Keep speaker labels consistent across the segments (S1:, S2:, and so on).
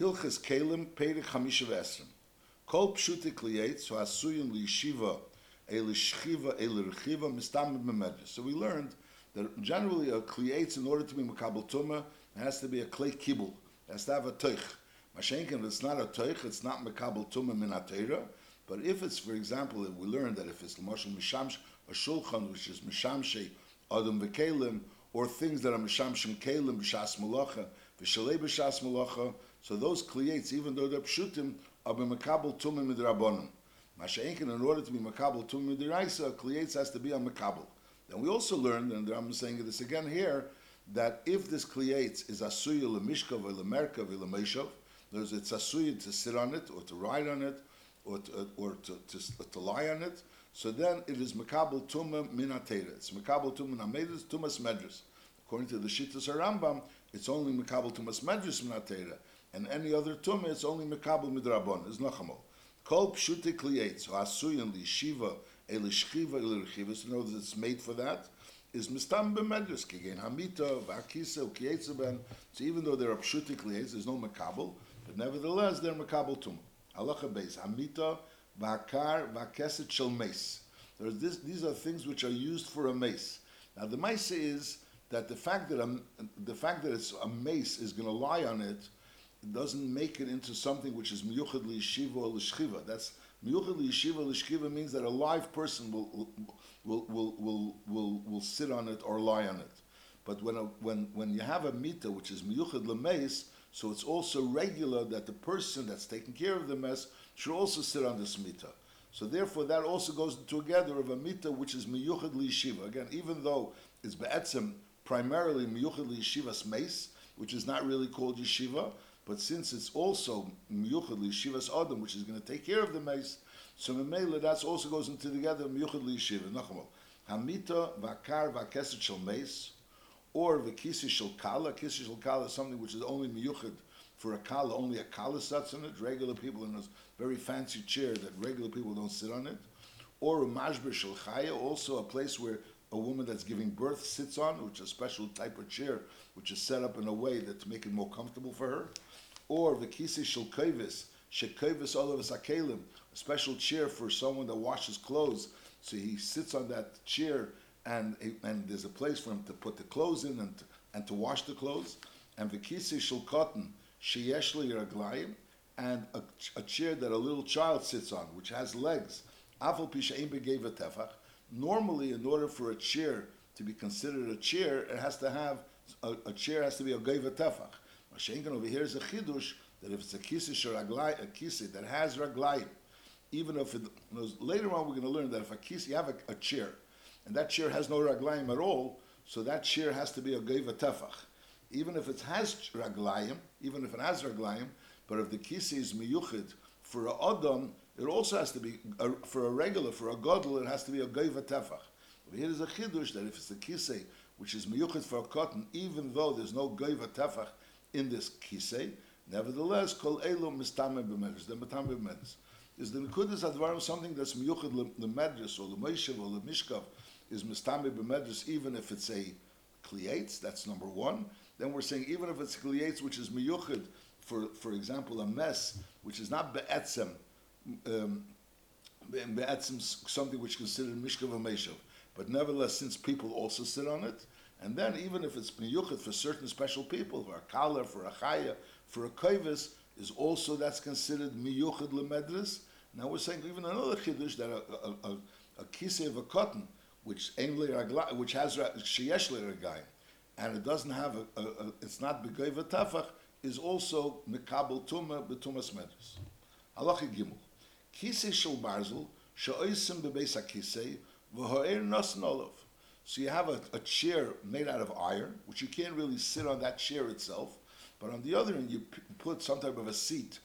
S1: Hilchas Kalim, Perek Chamisha Vesrim. Kol Pshute Kliyetz, who Asuyim Liyeshiva, Elishchiva, Elirchiva, Mistam B'medres. So we learned that generally a Kliyetz, in order to be Makabal Tumah, it has to be a Klei Kibul. It has to have a Teich. Mashenkin, if it's not a Teich, it's not Makabal Tumah Min But if it's, for example, we learned that if it's L'moshel Mishamsh, a Shulchan, which is Mishamshe, Adam V'Kelim, or things that are Mishamshim Kelim, B'Shas Malacha, V'Shalei B'Shas Malacha, so those Kliyetz, even though they're Pshutim, are B'Makabal Tumah Midrabanim. Masha'inkin, in order to be Makabal Tumah Midiraisa, Kliyetz has to be on Makabal. Then we also learned, and I'm saying this again here, that if this Kliyetz is Asuya Lemishkav or Lemerkav or Lemeshav, there's it's Asuya to sit on it, or to ride on it, or to, or to, to, to lie on it, so then it is Makabal Tumah Minatera. It's Makabal Tumah Namedis, Tumas Medris. According to the Shittas Rambam, it's only Makabal Tumas Medris Minatera. And any other Tumah, it's only Makabal Midrabon, is Nachamol. Kol Pshute Kliyetz, Hasuyan Lishiva, Elishchiva, Elirchiva, so know that it's made for that, is Mistam B'medris, Kigen Hamita, Vakisa, Ukiyetzeben. So even though there are Pshute Kliyetz, there's no Makabal, but nevertheless, they're Makabal Tumah. Halacha Beis, Hamita, Vakar, Vakeset Shel Mace. This, these are things which are used for a mace. Now the mace is that the fact that a, the fact that it's a mace is going to lie on it doesn't make it into something which is miyuchad liyeshiva or lishchiva. That's miyuchad liyeshiva lishchiva means that a live person will will, will will will will sit on it or lie on it. But when a, when when you have a mita which is miyuchad lemeis, so it's also regular that the person that's taking care of the mess should also sit on this mita. So therefore, that also goes together of a mita which is miyuchad liyeshiva. Again, even though it's be'etzim primarily miyuchad liyeshiva's mace, which is not really called yeshiva, but since it's also miyuchad liyeshiva's adam, which is going to take care of the mace, so memela that also goes into together miyuchad liyeshiva. Nachamol hamita vakar vakeset shel mace, or v'kisi shel kala. Kisi shel kala is something which is only miyuchad for a kala, only a kala sits on it. Regular people in a very fancy chair that regular people don't sit on it. Or a mashber shel chaya, also a place where a woman that's giving birth sits on, which is a special type of chair, which is set up in a way that to make it more comfortable for her. Or the kisi shel kovis, shekovis us akelim, a special chair for someone that washes clothes. So he sits on that chair, and and there's a place for him to put the clothes in and to, and to wash the clothes. And the kisi shel cotton, sheyeshli raglayim, and a, a, chair that a little child sits on, which has legs. Afal pishaim begeva tefach. Normally, in order for a chair to be considered a chair, it has to have a, a chair has to be a geva tefach. Mashenkin over here is a chidush that if it's a kisi raglai, a kisi that has raglayim, even if it, later on we're going to learn that if a kisi you have a, a, chair, and that chair has no raglayim at all, so that chair has to be a geva tefach. Even if it has raglayim, even if it has raglayim, but if the kisi is miyuchid for a adam, it also has to be a, for a regular, for a godel, it has to be a geiva tefach. But here is a chidush that if it's the kisei, which is miyuchid for a cotton, even though there's no geiva tefach in this kisei, nevertheless, kol elo mistame b'medris, the matame b'medris. Is the nekudas advarim something that's miyuchid lemedris or lemeshav or lemishkav is mistame b'medris, even if it's a klietz, that's number one. Then we're saying even if it's klietz, which is miyuchid for, for example, a mess which is not be'etzem, um, something which is considered mishkav but nevertheless, since people also sit on it, and then even if it's miyuchet for certain special people, for a kala, for a chaya, for a koivis, is also that's considered miyuchet lemedris. Now we're saying even another chiddush that a, a, a, a kisei of a cotton, which which has sheyesh le'ragayim, and it doesn't have a, a, a it's not begoy tafach, is also mekabel tuma betumas medus. Halacha gimel. Kisei shel barzel she'oisim bebeis hakisei v'ho'er nos. So you have a, a, chair made out of iron, which you can't really sit on that chair itself, but on the other end you p- put some type of a seat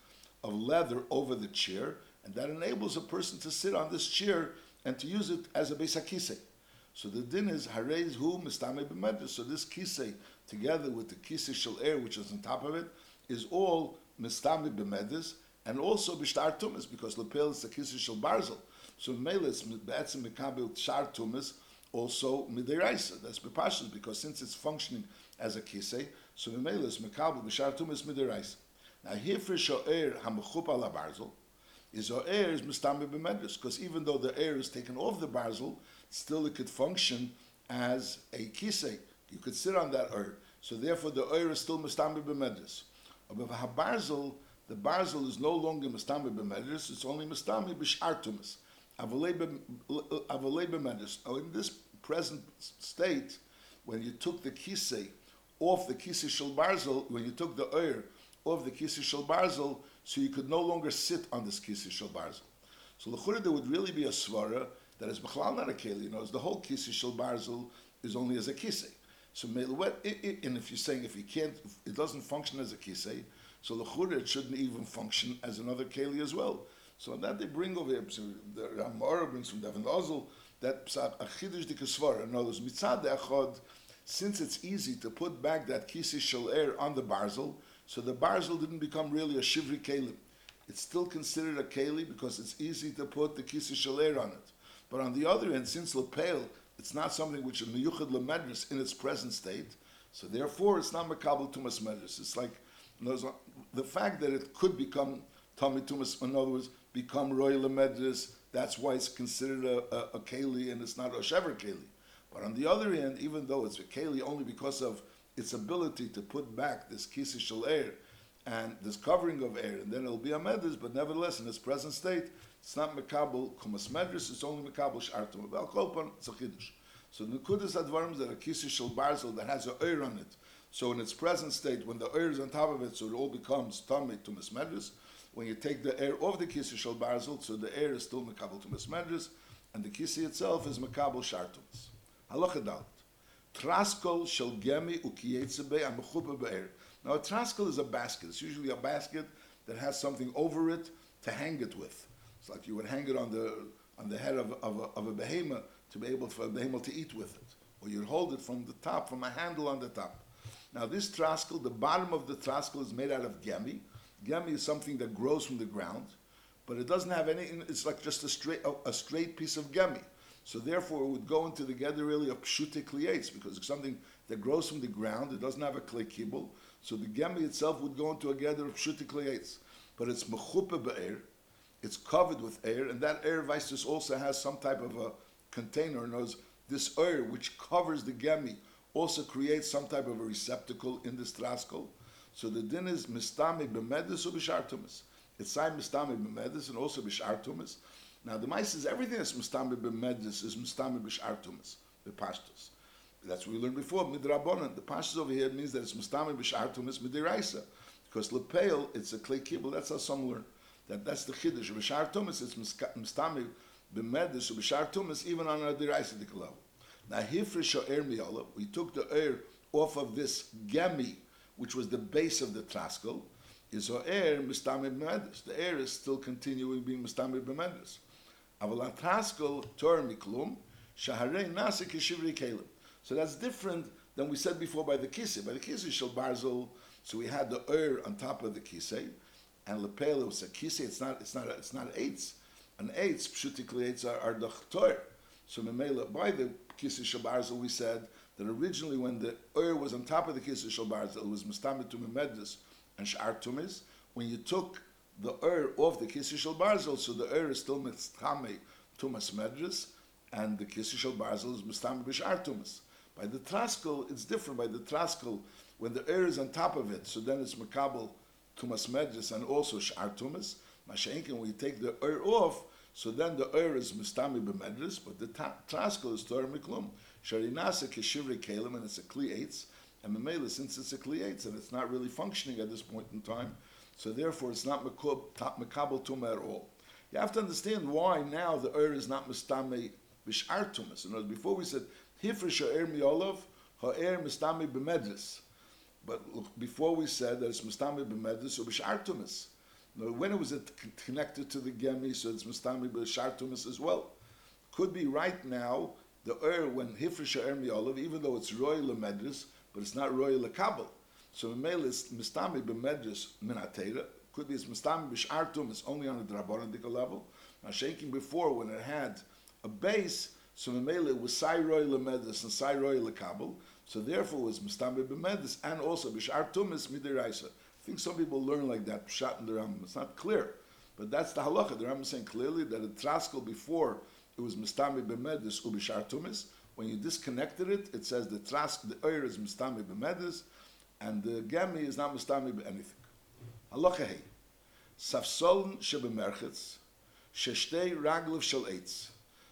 S1: of leather over the chair, and that enables a person to sit on this chair and to use it as a besakise. So the din is harez hu mistame b'medus. So this kisei together with the kisei shel air, which is on top of it, is all mistame b'medus, and also b'shtar tumis because lepel is the kisei shel barzel. So melis be'etzim mekabel shar tumis also midiraisa. That's bepashas because since it's functioning as a kisei, so melis mekabel b'shar tumis midiraisa. Now hifrish o'er hamachup ala barzel is o'er is mistami b'medrus because even though the air is taken off the barzel, still it could function as a kisei. You could sit on that oir. So therefore the oir is still mistami b'medrus. But habarzel, the barzel is no longer mistami b'medrus, it's only mistami. Now Oh, in this present state, when you took the kisei off the kisei shel barzel, when you took the oir off the kisei shel barzel, so you could no longer sit on this kisei shel barzel. So l'chura there would really be a svara that is b'chlal not a keli. You know, the whole kisei shel barzel is only as a kisei. So and if you're saying if you can't, it doesn't function as a kisei, so l'chura it shouldn't even function as another keli as well. So that they bring over here, so the Ramara brings from Devin Ozel, that a chidush di kasvara. In other words, mitzad echad, since it's easy to put back that shel air on the barzel, so the barzel didn't become really a shivri kelim. It's still considered a keli because it's easy to put the kisei shaler on it. But on the other end, since lepel, it's not something which is miyuchad lemedris in its present state, so therefore it's not makabel tumas medris. It's like the fact that it could become tummy tumas, in other words, become royal lemedris. That's why it's considered a, a, a keli and it's not a shever keli. But on the other end, even though it's a keli only because of its ability to put back this kisishal air and this covering of air, and then it'll be a medris, but nevertheless, in its present state, it's not mekabel kumas medris, it's only mekabel shartum. Well, kolpan, it's a chiddush. So nekudas advarms that a kisishal barzel that has an air on it, so in its present state, when the air is on top of it, so it all becomes tummy to medris. When you take the air off the kisishal barzel, so the air is still mekabel to medris, and the kisi itself is mekabel shartums. Halacha dalit. Traskol shel gemi ukiyetzebe amechupa be'er. Now a traskol is a basket. It's usually a basket that has something over it to hang it with. It's like you would hang it on the on the head of, of, a, of a behemoth to be able for a behemoth to eat with it. Or you'd hold it from the top, from a handle on the top. Now this traskol, the bottom of the traskol is made out of gemi. Gemi is something that grows from the ground, but it doesn't have any, it's like just a straight, a, a straight piece of gemi. So therefore, it would go into the gather really of pshute kliyates because it's something that grows from the ground. It doesn't have a clay kibble. So the gemi itself would go into a gather of pshute kliyates. But it's mechupe be'er. It's covered with air, and that air vices also has some type of a container. Knows this air which covers the gemi also creates some type of a receptacle in the traskol. So the din is mistami b'medis or b'shartumis. It's side mistami b'medis and also b'shartumis. Now the mice is everything that's mustami b'medis is mustami the b'pashtus. That's what we learned before, midrabanan. The pashtus over here means that it's mustami b'shartumas midiraisa. Because lepeil, it's a clay kibble, that's how some learn. That, that's the chiddush. B'shartumas, it's mustami b'medis or b'shartumas, even on a diraisa level. Now hifrish er miyala, we took the air off of this gemi, which was the base of the traskal, is our air mistami b'medis. The air is still continuing being mistami b'medis. Aval ataskel tor miklum shaharei nasa kishivri kelim. So that's different than we said before by the kisei. By the kisei shel barzel, so we had the ur on top of the kisei, and lepel was a kisei. It's not. It's not. It's not eights. An eights pshutikli eights are, are the tor. So memela by the kisei shel barzel, we said that originally when the ur was on top of the kisei shel barzel, it was mistami to memedis and shar tumis. When you took the ur off the kisishal barzel, so the ur is still mitztame tumas medris, and the kisishal barzel is mistame b'shar tumas. By the traskal, it's different. By the traskal, when the ur is on top of it, so then it's makabel tumas medris and also shar tumas. Mashenkin, when you take the ur off, so then the ur is mistame b'medris, but the traskal is tor miklum. Sharinasa kishivri kalim, and it's a kli eitz. And Mamela, since it's a kli eitz and it's not really functioning at this point in time, so therefore, it's not mekabel tumah at all. You have to understand why now the er is not mistame b'shar tumas. In other words, before we said hifresh er miolav ha'er mistame b'medris, but before we said that it's mistame b'medris or b'shar tumas. When it was connected to the gemi, so it's mistame b'shar tumas as well. Could be right now the er when hifresh er miolav, even though it's royal medris, but it's not royal lekabel. So Mimele is mistami b'medrus minatera. Could be it's mistami b'shartum. It's only on the drabonadik level. Now shaking before when it had a base, so Mimele was sairoi lemedrus and sairoi lekabel. So therefore it was mistami b'medrus and also b'shartum is midiraisa. I think some people learn like that, Pshat in the Rambam. It's not clear. But that's the halacha. The Rambam is saying clearly that the traskel before it was mistami b'medis ubishar tumis. When you disconnected it, it says the trask, the oir is mistami b'medis, and the gemi is not mistami b'anything. Halacha hey. Safsoln shebemerchetz, sheshtei raglev shel eitz.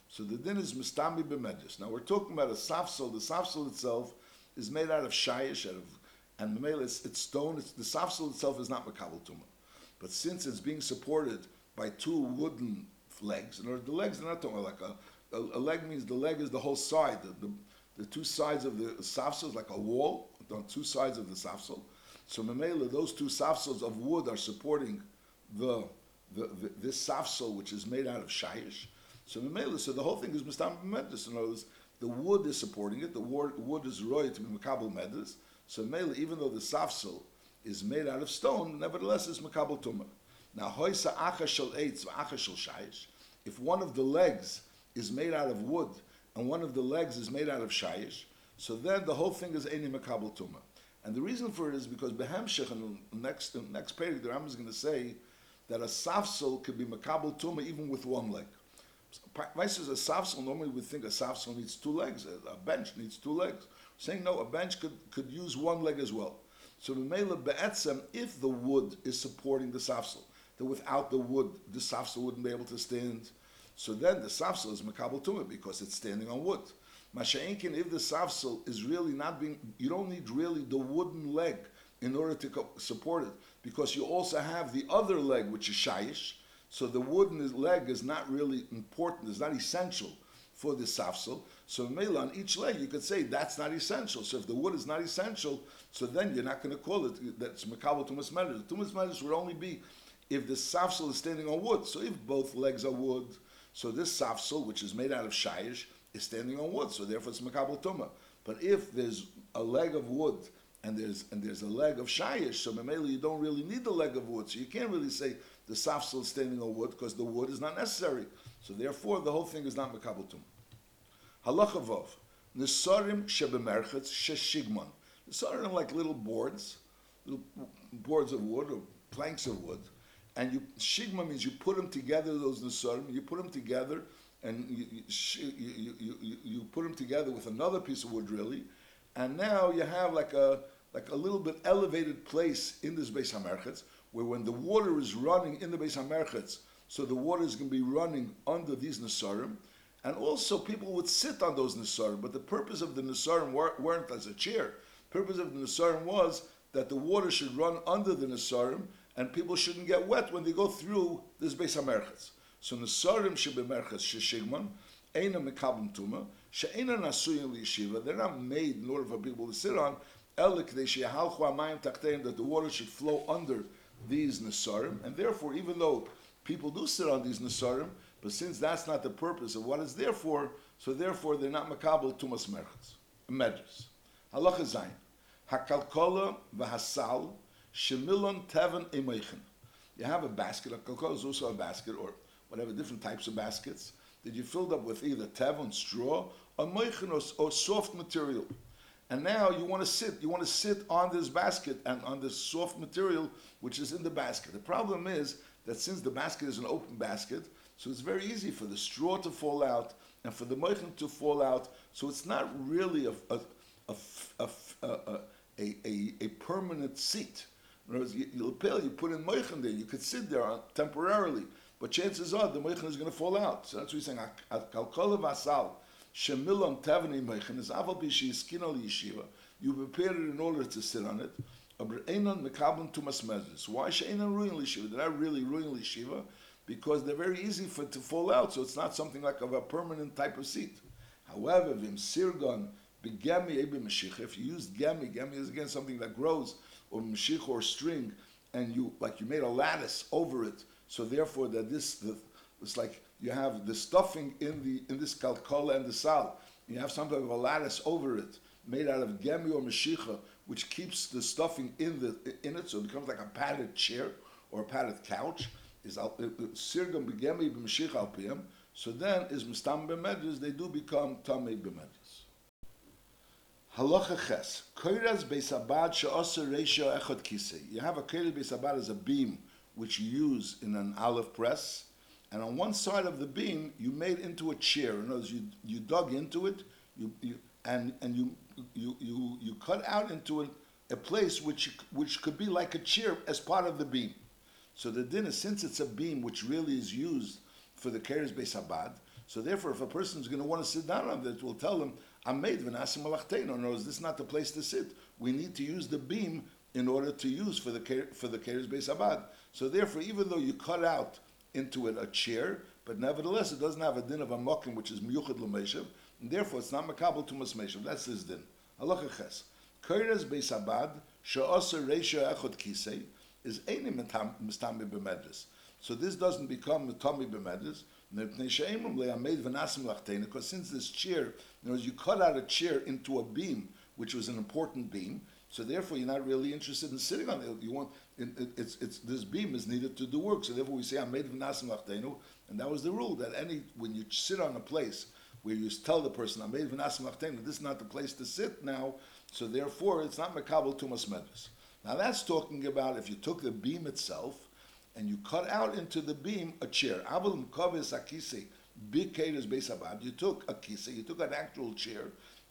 S1: So the din is mistami b'medis. Now we're talking about a safsol. The safsol itself is made out of shayish, out of, and the it's, it's stone. It's, the safsol itself is not makabel tumah. But since it's being supported by two wooden legs, in the legs are not talking like a, a, a, leg means the leg is the whole side. The, the, the two sides of the safsel is like a wall on two sides of the safsel. So memela, those two safsels of wood are supporting the, the, the this safsel which is made out of shayish. So memela, so the whole thing is mistam medus. In other words, the wood is supporting it. The wood, wood is roy to be makabel medus. So memela, even though the safsel is made out of stone, nevertheless it's makabel tumah. Now, hoisa acha shel eitz acha shel shayish. If one of the legs is made out of wood and one of the legs is made out of shayish, so then the whole thing is eni makabel tumah. And the reason for it is because behemshech the next in the next page, the Ram is going to say that a safsel could be makabel tumah even with one leg. Vice is a safsel. Normally we think a safsel needs two legs. A bench needs two legs. Saying no, a bench could, could use one leg as well. So Mimela Be'etzem, if the wood is supporting the safsel, that without the wood, the safsel wouldn't be able to stand. So then the safsel is makabel tumah because it's standing on wood. Masha'inkin, if the safsel is really not being, you don't need really the wooden leg in order to support it because you also have the other leg which is shayish. So the wooden leg is not really important, it's not essential for the safsel. So maybe on each leg you could say that's not essential. So if the wood is not essential, so then you're not going to call it that's makabel tumas medrash. Tumas medrash would only be if the safsel is standing on wood. So if both legs are wood, so this safsel, which is made out of shayish, is standing on wood. So therefore it's makabel tuma. But if there's a leg of wood and there's and there's a leg of shayish, so memeli you don't really need the leg of wood. So you can't really say the safsel is standing on wood because the wood is not necessary. So therefore the whole thing is not makabel tuma. Halacha vov. Nesarim shebemerchetz sheshigman. Nesarim like little boards, little boards of wood or planks of wood and you shigma means you put them together. Those nesarim, you put them together, and you you, you, you, you, put them together with another piece of wood, really, and now you have like a like a little bit elevated place in this Beis Hamerchetz, where when the water is running in the Beis Hamerchetz, so the water is going to be running under these nesarim, and also people would sit on those nesarim. But the purpose of the nesarim weren't as a chair. The purpose of the nesarim was that the water should run under the nesarim and people shouldn't get wet when they go through this Beis HaMerchetz. So Nesarim should be Shebemerchetz Sheshigman, Eina Mekabim Tuma, She'eina Nasuyim Yeshiva, they're not made in order for people to sit on, Elik they Shehalchu Amayim Takteim, that the water should flow under these Nesarim, and therefore, even though people do sit on these Nesarim, but since that's not the purpose of what it's there for, so therefore they're not Makabel Tumas Merchetz, Medras. Halacha Zayin, Hakalkola V'Hasal, Shemilon Tevan Emeichin. You have a basket, a cocoa is also a basket, or whatever, different types of baskets, that you filled up with either tevon, straw, or meichin, or, or soft material. And now you want to sit, you want to sit on this basket and on this soft material which is in the basket. The problem is that since the basket is an open basket, so it's very easy for the straw to fall out and for the meichin to fall out. So it's not really a, a, a, a, a, a, a permanent seat. In other words, you, lapel, you put in moichin there, you could sit there temporarily, but chances are the moichin is going to fall out. So that's what he's saying. Kalkolav asal shemilon tavani moichin is aval bishi skin yeshiva. You prepare it in order to sit on it. Aber mekabel tumas mezris. Why she'enan ruin lishiva? They're not really ruin lishiva because they're very easy for to fall out. So it's not something like of a permanent type of seat. However, vim sirgon begami ebi. If you use gami, gami is again something that grows Um, or mshich or string, and you like you made a lattice over it. So therefore, that this the, it's like you have the stuffing in the in this kalkola and the sal. You have some type of a lattice over it, made out of gemi or meshicha, which keeps the stuffing in the in it, so it becomes like a padded chair or a padded couch. Is sirgam begemi b'meshicha So then is mistam b'medres, they do become tamei b'medres. Halacha ches. Koiraz beisabad she'oser reisha echot kisei. You have a koiraz beisabad as a beam which you use in an olive press, and on one side of the beam you made into a chair. In other words, you, you dug into it, you, you and and you you you you cut out into a, a place which which could be like a chair as part of the beam. So the din is since it's a beam which really is used for the keres beisabad. So therefore, if a person is going to want to sit down on it, we'll tell them, "I'm made v'nasim malachtein." No, is this is not the place to sit. We need to use the beam in order to use for the for the keres beisabad. So therefore, even though you cut out into it a chair, but nevertheless it doesn't have a din of a mokim which is miyuchad l'meishav, and therefore it's not makabel to mesmeishav. That's his din. Halacha ches. Keres beisabad she'oser reisha echot kisei is any mistami b'medris. So this doesn't become mitami b'medris. Because since this chair, in other you cut out a chair into a beam, which was an important beam, so therefore you're not really interested in sitting on it. You want it, it, it's, it's this beam is needed to do work. So therefore we say I'm made of nasim lachtenu, and that was the rule that any when you sit on a place where you tell the person I'm made of nasim lachtenu, this is not the place to sit now. So therefore it's not mekabel tumas medus. Now that's talking about if you took the beam itself and you cut out into the beam a chair. You took a kise, you took an actual chair,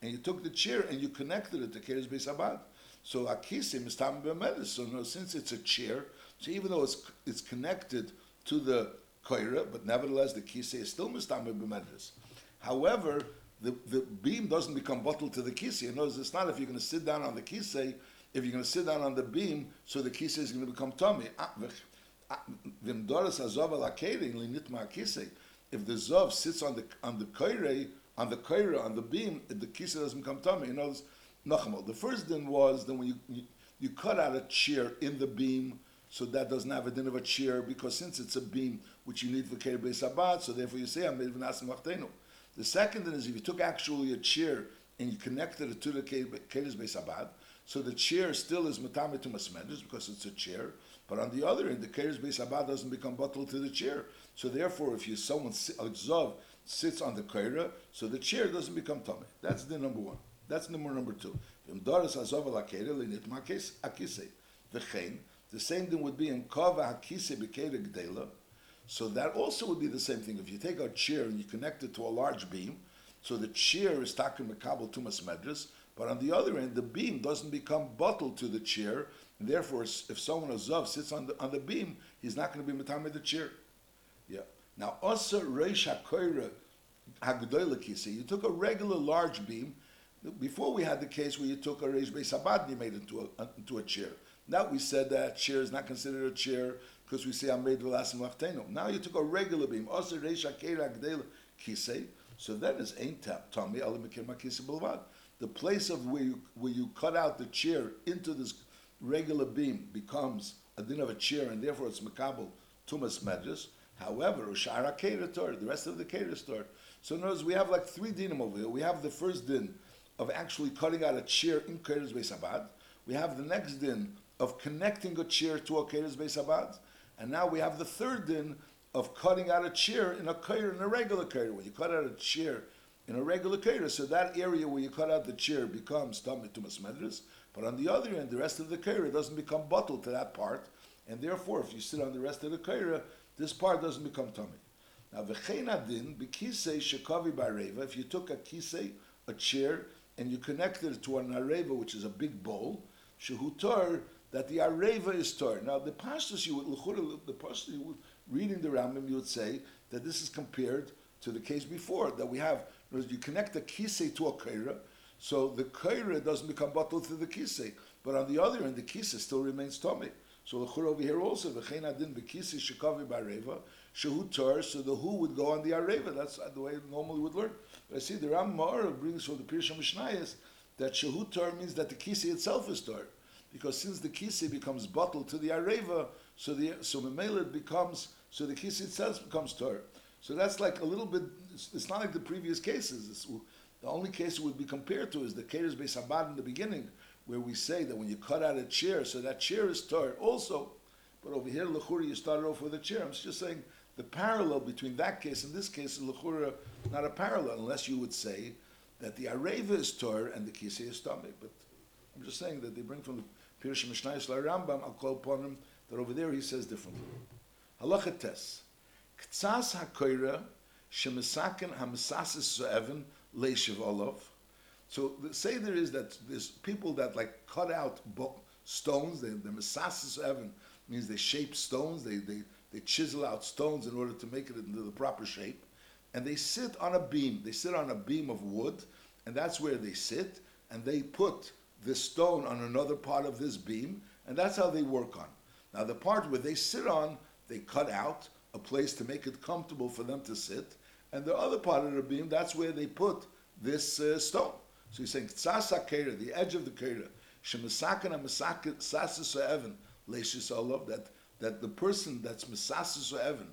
S1: and you took the chair and you connected it to caters beisabad. So akise mistam b'medis. So since it's a chair, so even though it's it's connected to the koira, but nevertheless the kise is still mistam b'medis. However, the, the beam doesn't become bottled to the kise. Other words, it's not if you're going to sit down on the kise, if you're going to sit down on the beam, so the kise is going to become tummy. Ah, If the zov sits on the on the koire, on the koire, on the beam, the kisa doesn't come tummy. You know, nachmal. The first din was that when you, you, you cut out a chair in the beam, so that doesn't have a din of a chair because since it's a beam which you need for keir beisabat, so therefore you say I'm made The second din is if you took actually a chair and you connected it to the keir beisabat, so the chair still is matame to because it's a chair. But on the other end, the Keres Beis Abad doesn't become bottled to the chair. So therefore, if you someone a sits on the Keira, so the chair doesn't become tummy. That's the number one. That's number number two. The same thing would be in Kava Hakise Bekeda Gdela. So that also would be the same thing. If you take a chair and you connect it to a large beam, so the chair is takim mekabel tumas medras, but on the other end, the beam doesn't become bottled to the chair, and therefore, if someone a zav sits on the on the beam, he's not going to be matamid the chair. Yeah. Now, also reish hakoira hagdoila kisi. You took a regular large beam. Before we had the case where you took a reish beisabad and you made it into a into a chair. Now we said that chair is not considered a chair because we say I made velasim lachteno. Now you took a regular beam. Also reish hakoira hagdoila kisi. So that is ain't tap tummy alamikir makisi bulvad. The place of where you where you cut out the chair into this regular beam becomes a din of a chair, and therefore it's makabel tumas medrash. However, ushara keretor, the rest of the keretor. So notice we have like three dinim over here. We have the first din of actually cutting out a chair in keres beisabad. We have the next din of connecting a chair to a keres beisabad, and now we have the third din of cutting out a chair in a kair in a regular kair. When you cut out a chair in a regular kair, so that area where you cut out the chair becomes tumas medrash. But on the other end, the rest of the kaira doesn't become bottled to that part, and therefore, if you sit on the rest of the kaira, this part doesn't become tummy. Now, v'chein adin b'kisei shekavi b'areva. If you took a kisei, a chair, and you connected it to an areva, which is a big bowl, shehutar, that the areva is tor. Now, the pashtus you would, the pashtus you would, reading the Rambam, you would say that this is compared to the case before that we have. You connect a kisei to a kaira, so the kaira doesn't become bottled through the kisei. But on the other end, the kisei still remains tummy. So the chur over here also, the chen adin bekisi shekavi bareva, shehu tar, so the who would go on the areva. That's the way it normally would learn. But I see the Ram Ma'ara brings from the Pirsha Mishnayis that shehu tar means that the kisei itself is tar. Because since the kisei becomes bottled to the areva, so the so Memela becomes so the kisei itself becomes tar. So that's like a little bit. It's, it's not like the previous cases. It's, the only case it would be compared to is the Keres Beis Abad in the beginning, where we say that when you cut out a chair, so that chair is tar also. But over here, Lechura, you started off with a chair. I'm just saying the parallel between that case and this case is Lechura not a parallel, unless you would say that the Areva is Torah and the Kisei is Tameh. But I'm just saying that they bring from the Pirush Mishnayis Rambam, I'll call upon him, that over there he says differently. Halacha Tes. Ktsas HaKoira Shemesaken HaMesasis Zo'evin Leishiv Olav. So the Seder is that there's people that like cut out bo- stones, they, the Mesasis Zo'evin means they shape stones, they, they, they chisel out stones in order to make it into the proper shape. And they sit on a beam. They sit on a beam of wood, and that's where they sit, and they put this stone on another part of this beam, and that's how they work on. Now, the part where they sit on, they cut out a place to make it comfortable for them to sit, and the other part of the beam, that's where they put this uh, stone. So he's saying, Tzasa Kera, the edge of the Kera, Shemasakan and Sasis Evan, Leishis Olav, that that the person that's Mesasis Evan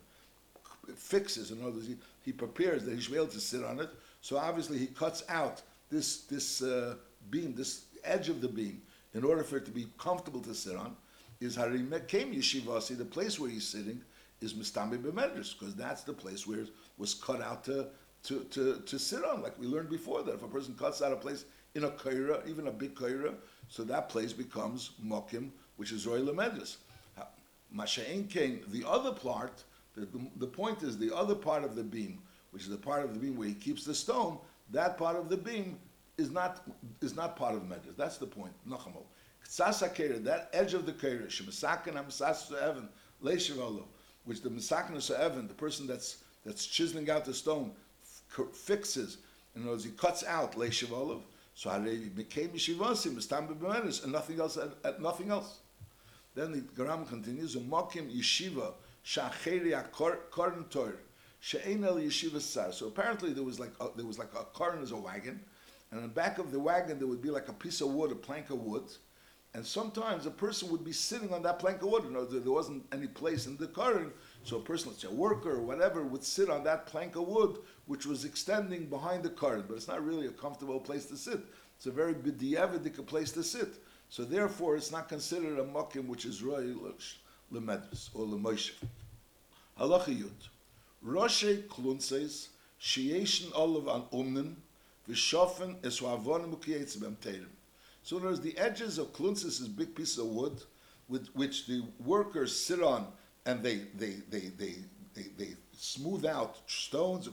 S1: fixes, in other words, he, he prepares that he should be able to sit on it. So obviously he cuts out this this uh, beam, this edge of the beam, in order for it to be comfortable to sit on. Is Harim came Yeshivasi, the place where he's sitting is Mistami B'Medrash, because that's the place where was cut out to, to, to, to sit on, like we learned before, that if a person cuts out a place in a kaira, even a big kaira, so that place becomes mokim, which is royal medrash. Masha'in came, the other part, the, the, point is the other part of the beam, which is the part of the beam where he keeps the stone, that part of the beam is not is not part of the medrash. That's the point. Nachamo. Ksasa that edge of the kera, shemasakin hamsas evan, which the misakin evan, the person that's that's chiseling out the stone, f- fixes, in other words, he cuts out leishavalo. So Harevi became yeshivasim, mistam and nothing else, at, nothing else. Then the Garam continues, Umakim yeshiva shacheri korn tor she'en el yeshiva sar. So apparently there was like a, there was like a korn as a wagon, and in the back of the wagon there would be like a piece of wood, a plank of wood, and sometimes a person would be sitting on that plank of wood. You know, there, wasn't any place in the korn, so a person, let's say a worker or whatever, would sit on that plank of wood, which was extending behind the korn, but it's not really a comfortable place to sit. It's a very b'di'evidik place to sit. So therefore, it's not considered a makim which is roy lemedus or lemoshev. Halacha yud. Roshe klunses sheyeshin olav an umnen v'shofen eswavonim ukiyetzim teirim. So in other words, the edges of klunses is big pieces of wood with which the workers sit on and they they they they they, they smooth out stones.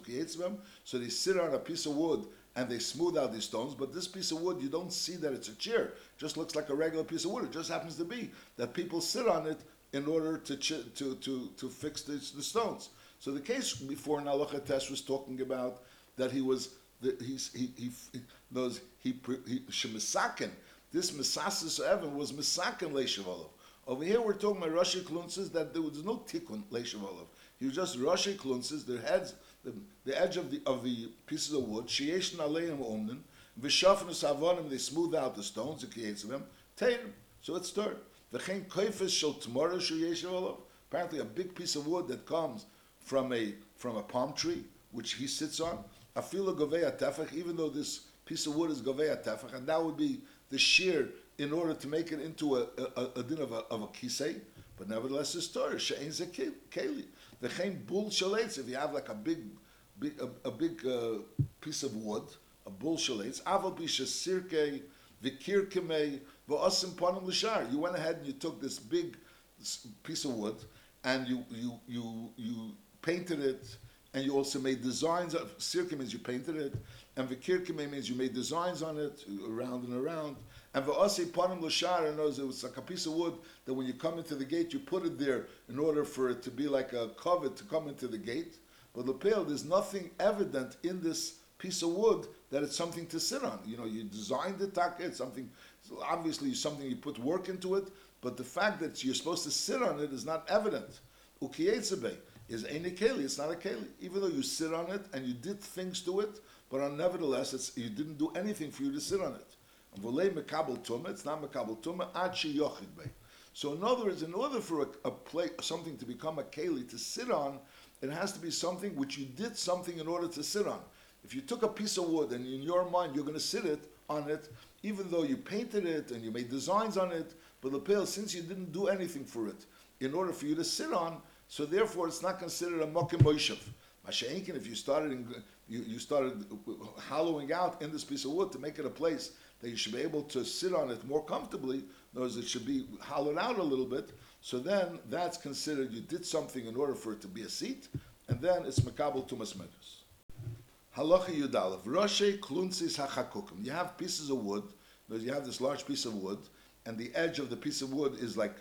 S1: So they sit on a piece of wood and they smooth out these stones. But this piece of wood, you don't see that it's a chair. It just looks like a regular piece of wood. It just happens to be that people sit on it in order to to to to fix the, the stones. So the case before Test was talking about that he was that he he he knows he he shemisaken this misasis Evan was misaken leishavolov. Over here we're talking about Rashi Klunses that there was no tikkun leishavolov. He was just Rashi Klunses, their heads the, the edge of the of the pieces of wood, sheyesh naleim omnin, v'shafnus avonim, they smooth out the stones, the creates them, teir, so it's stirred. V'chein koifes shel tomorrow sheyesh Apparently, a big piece of wood that comes from a from a palm tree, which he sits on, afila govei tefach, even though this piece of wood is govei tefach, and that would be the shear in order to make it into a, a, a din of a, of a kisei, but nevertheless it's Torah, she'ein zekeli. The chaim bull shalates, if you have like a big, big a, a big uh, piece of wood, a bull shalates, aval bisha sirke, vikir kemei, v'asim panim l'shar. You went ahead and you took this big piece of wood, and you, you, you, you painted it, and you also made designs of, sirke means you painted it, and vikir kemei means you made designs on it, around and around, and v'asi panim l'shar, knows it was like a piece of wood that when you come into the gate, you put it there in order for it to be like a cover to come into the gate. But lepel, there's nothing evident in this piece of wood that it's something to sit on. You know, you designed the taka, it's something, obviously something you put work into it, but the fact that you're supposed to sit on it is not evident. Ukiyetsebe is a keli, it's not a keli. Even though you sit on it and you did things to it, but nevertheless, it's, you didn't do anything for you to sit on it. It's not mekabel tuma So in other words, in order for a, a play, something to become a keli to sit on, it has to be something which you did something in order to sit on. If you took a piece of wood and in your mind you're going to sit it on it, even though you painted it and you made designs on it, but the pill, since you didn't do anything for it, in order for you to sit on, so therefore it's not considered a mokim moishav. Masha'inkin, if you started in, you, you started hollowing out in this piece of wood to make it a place that you should be able to sit on it more comfortably. In words, it should be hollowed out a little bit. So then that's considered you did something in order for it to be a seat, and then it's makabel tumas medus. Halacha Yudalev. Roshe klunsis hachakukim. You have pieces of wood. You have this large piece of wood, and the edge of the piece of wood is like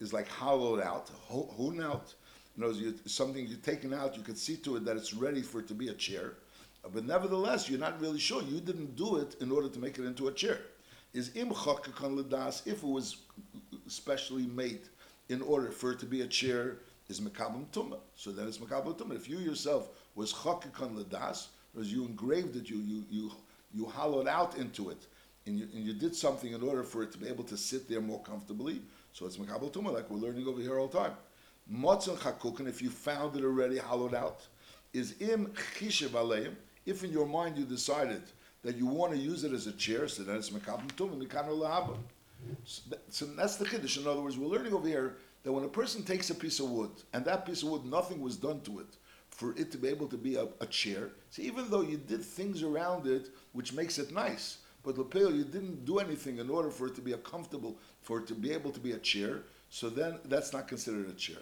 S1: is like hollowed out, hewn out. Know, you, something you're taking out, you can see to it that it's ready for it to be a chair. But nevertheless, you're not really sure. You didn't do it in order to make it into a chair. Is im ledas if it was specially made in order for it to be a chair is mekabel tumah. So then it's mekabel tumah. If you yourself was chakikon ledas, as you engraved it, you you you you hollowed out into it, and you, and you did something in order for it to be able to sit there more comfortably. So it's mekabel tumah, like we're learning over here all the time. Motzon chakukin, if you found it already hollowed out, is im chishev aleim. If in your mind you decided that you want to use it as a chair, so then it's mekabel tumah mikano lahaba. So that's the chiddush. In other words, we're learning over here that when a person takes a piece of wood and that piece of wood, nothing was done to it for it to be able to be a, a chair. So even though you did things around it which makes it nice, but lapel you didn't do anything in order for it to be a comfortable, for it to be able to be a chair. So then that's not considered a chair.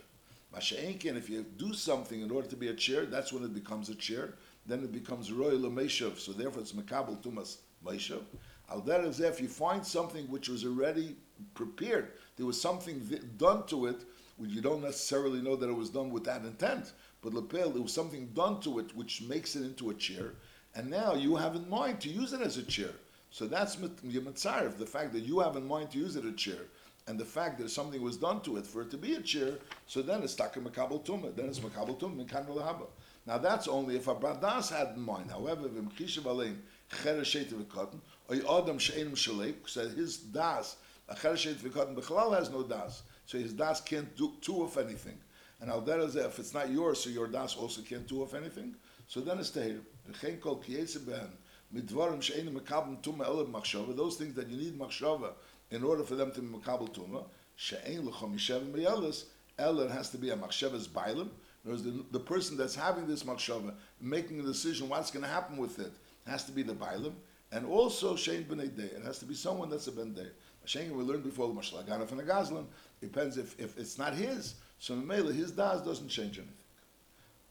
S1: Masha'enkin, if you do something in order to be a chair, that's when it becomes a chair. Then it becomes royal meshav. So therefore, it's makabel tumas meshav. Al if you find something which was already prepared, there was something done to it, which you don't necessarily know that it was done with that intent, but lapel, there was something done to it which makes it into a chair, and now you have in mind to use it as a chair. So that's Yematzarif, the fact that you have in mind to use it as a chair, and the fact that something was done to it for it to be a chair, so then it's Taka Makabal Tumah, then it's Makabal Tumah, Mekan. Now that's only if a Bradas had in mind. However, Vimchishav Alein, Chereshet V'Kotten, or Adam She'enim Shalek, said his Das, a Chereshet V'Kotten, Bechlal has no Das, so his Das can't do two of anything. And al derez if it's not yours, so your das also can't do of anything. So then it's teher. V'chein kol kiyetze behen midvarim she'enim mekabel tuma elav machshava. Those things that you need machshava in order for them to be mekabel tuma. She'ein l'chom yishev meyelis. Eller has to be a machshavas bailim. Whereas the, the person that's having this machshava, making a decision what's going to happen with it, has to be the bailim. And also shein b'nei day. It has to be someone that's a ben day. Shein we learned before the mashlagana and gazlan. Depends if, if it's not his. So Mele, his das doesn't change anything.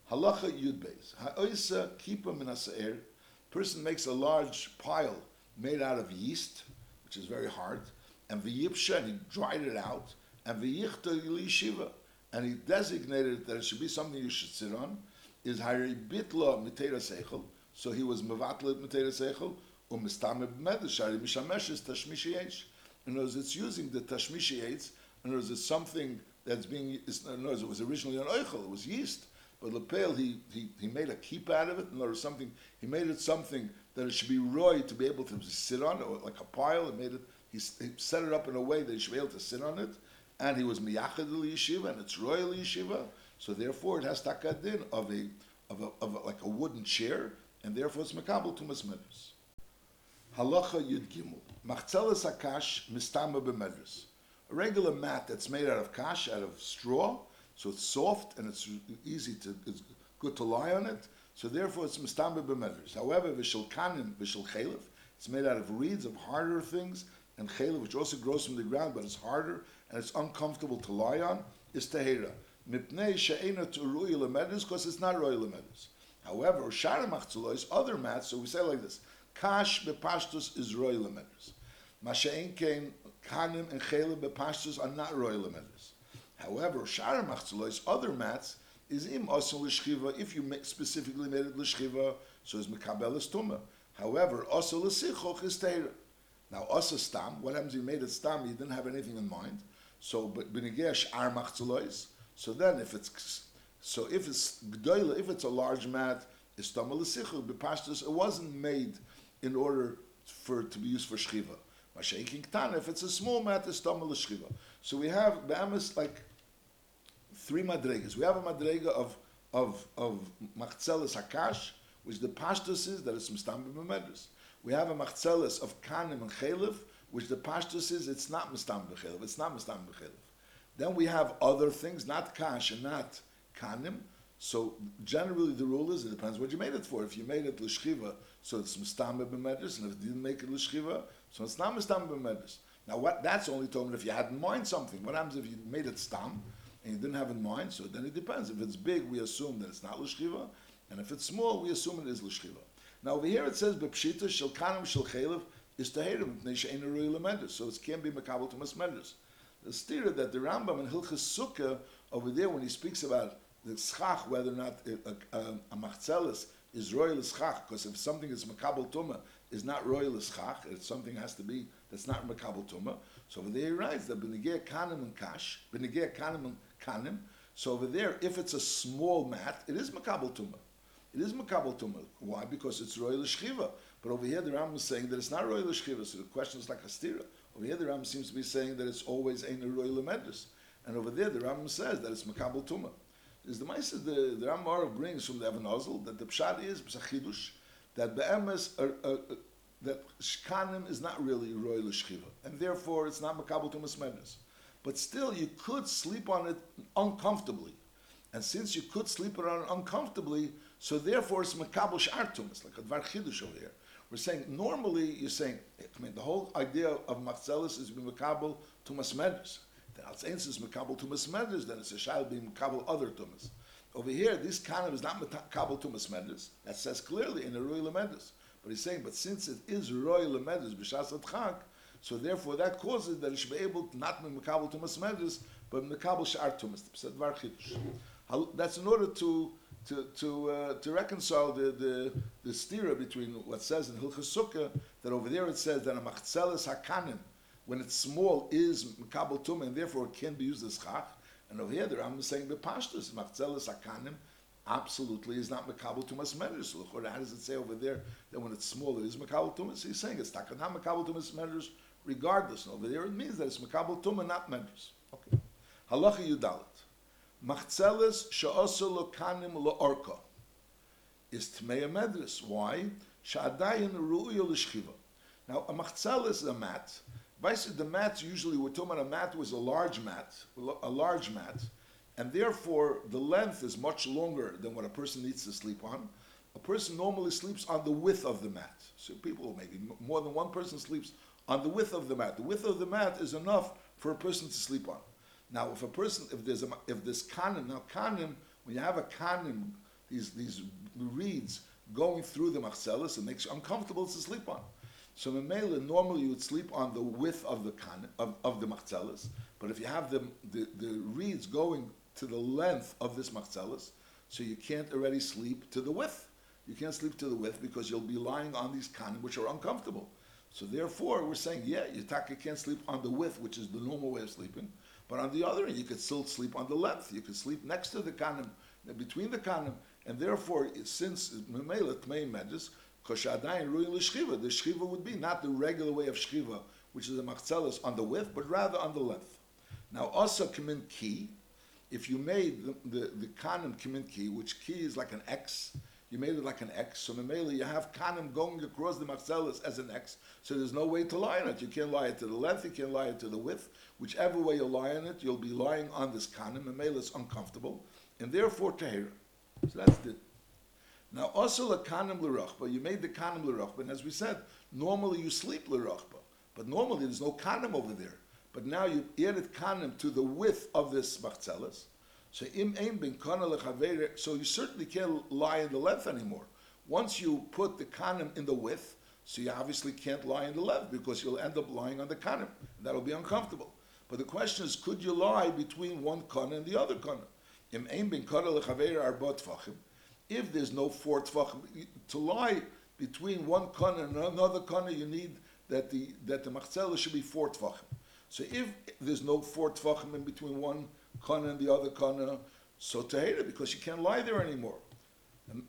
S1: Halacha Yud Beis. Ha'oisa kipa min Person makes a large pile made out of yeast, which is very hard, and v'yipsha, he dried it out, and v'yichta yishiva, and he designated that it should be something you should sit on, is hari bitla mitera seichel, so he was mevatlet mitera seichel, or b'medesh, hari mishameshes tashmishi yesh. In other words, it's using the tashmishi yesh, in other words, it's something that's being, no, it was originally an oichel, it was yeast. But Lepel, he, he, he made a keep out of it, and there was something, he made it something that it should be roy to be able to sit on, or like a pile, and made it, he, he set it up in a way that he should be able to sit on it, and he was miyachad yeshiva, and it's royal yeshiva, so therefore it has takadin of a, of a, of a, like a wooden chair, and therefore it's makabel to masmedus. Halacha yud gimel. Machzelas akash mistama b'medus a regular mat that's made out of kash, out of straw, so it's soft and it's easy to, it's good to lie on it. So therefore, it's mistambe b'medrus. However, v'shel kanim, v'shel chaylev, it's made out of reeds of harder things, and chaylev, which also grows from the ground, but it's harder and it's uncomfortable to lie on, is tehera. Mipnei she'ena tu'rui lemedrus, because it's not royal lemedrus. However, shara machzulos, other mats, so we say like this, kash bepashtus is royal lemedrus. Masha'en came Kanim and Chela bepashtus are not royal lemedus. However, Shara Machzulois, other mats, is im also l'shchiva, if you specifically made it l'shchiva, so is mekabel tuma. However, also l'sichoch is teira. Now, also stam, what happens if you made it stam, you didn't have anything in mind, so, but so then if it's, so if it's gdoila, if it's a large mat, bepashtus, it wasn't made in order for to be used for shchiva. If it's a small mat, it's Tamil Shchiva. So we have Be'amis like three madregas. We have a madrega of of of Machzelis Hakash, which the pashtus is that it's Mistam B'Medris. We have a Machzelis of Kanim and Chelev, which the pashtus is it's not Mistam B'Chelev, it's not Mistam B'Chelev. Then we have other things, not Kash and not Kanim, So generally, the rule is it depends what you made it for. If you made it l'shchiva, so it's mistam b'medris, and if you didn't make it l'shchiva, so it's not mistam b'medris. Now, what that's only talking if you had in mind something. What happens if you made it stam and you didn't have in mind? So then it depends. If it's big, we assume that it's not l'shchiva, and if it's small, we assume it is l'shchiva. Now over here it says b'pshita shel kanim shel chelev is teherim mipnei she'ein lemedus. So it can't be makabel to masmedus. The stira that the Rambam in Hilchas Sukkah over there when he speaks about the schach, whether or not a, a, a machzelis is royal schach, because if something is makabel tuma is not royal schach, it's something has to be that's not makabel tuma. So over there he writes that benegeh kanim and kash, benegeh kanim and kanim. So over there, if it's a small mat, it is makabel tuma. It is makabel tuma. Why? Because it's royal shchiva. But over here, the Ram is saying that it's not royal shchiva. So the question is like a stira. Over here, the Ram seems to be saying that it's always a royal medus. And over there, the Ram says that it's makabel tuma. Is the Maisa the the Ram brings from the Evan Ozel that the pshat is b'sachidush that be'emes uh, uh, that shkanim is not really royal shchiva, and therefore it's not makabel tumas. But still, you could sleep on it uncomfortably. And since you could sleep on it uncomfortably, so therefore it's makabel shartumas, like a dvar chidush over here. We're saying normally you're saying, I mean, the whole idea of machzelis is to be makabel medus. Then al is makabel tumas medus, then it's a shayl being makabel other tumas. Over here, this kind of is not makabel tumas medus. That says clearly in the royal medus. But he's saying, but since it is royal medus b'shas chak, so therefore that causes that it should be able to not be makabel tumas medus, but makabel shar tumas. That's in order to to to uh, to reconcile the the the stira between what says in Hilchas Sukkah that over there it says that a machzeles hakanim when it's small is makabel tum and therefore it can be used as chach and over here the Rambam is saying the pashtus machzeles hakanim absolutely is not makabel tumas medrash. So how does it say over there that when it's small it is makabel tumas? He's saying it's not makabel tumas medrash regardless. And over there it means that it's makabel tum not medrash. Okay. Halacha yudalit. Machzeles she'osu lo kanim lo orka is tmei medris. Why? Sha'adayin ru'yo l'shchiva. Now, a machzeles is a mat. Basically, the mat usually we're talking about a mat was a large mat, a large mat, and therefore the length is much longer than what a person needs to sleep on. A person normally sleeps on the width of the mat. So people, maybe more than one person sleeps on the width of the mat. The width of the mat is enough for a person to sleep on. Now, if a person, if there's a, if this kanim, now kanim, when you have a kanim, these these reeds going through the machzelis, it makes you uncomfortable to sleep on. So Mamela, normally you would sleep on the width of the kanim, of, of the machzelis, but if you have the, the, the reeds going to the length of this machzelis, so you can't already sleep to the width. You can't sleep to the width because you'll be lying on these kanim which are uncomfortable. So therefore, we're saying, yeah, Yitaka can't sleep on the width, which is the normal way of sleeping. But on the other end, you could still sleep on the length. You could sleep next to the kanim, between the kanim, and therefore, since memela tmei medus, koshadayin ruin l'shchiva, the shchiva would be not the regular way of shchiva, which is a machzelis on the width, but rather on the length. Now, also kamin ki, if you made the, the, the kanim kamin ki, which ki is like an X, you made it like an X. So Mamela, you have kanim going across the machzelis as an X. So there's no way to lie on it. You can't lie it to the length, you can't lie it to the width. Whichever way you lie on it, you'll be lying on this kanim. Mamela is uncomfortable. And therefore, tahira. So that's it. Now, also a kanim l'rachba. You made the kanim l'rachba. And as we said, normally you sleep l'rachba. But normally there's no kanim over there. But now you added kanim to the width of this machzelis. So im ben so you certainly can't lie in the length anymore. Once you put the kanim in the width, so you obviously can't lie in the length because you'll end up lying on the kanim. That'll be uncomfortable. But the question is, could you lie between one kana and the other kana? Im ben If there's no four tfachim, to lie between one kana and another kana, you need that the that the machzela should be four tfachim. So if there's no four tfachim in between one kana and the other kana, so tahira, because you can't lie there anymore.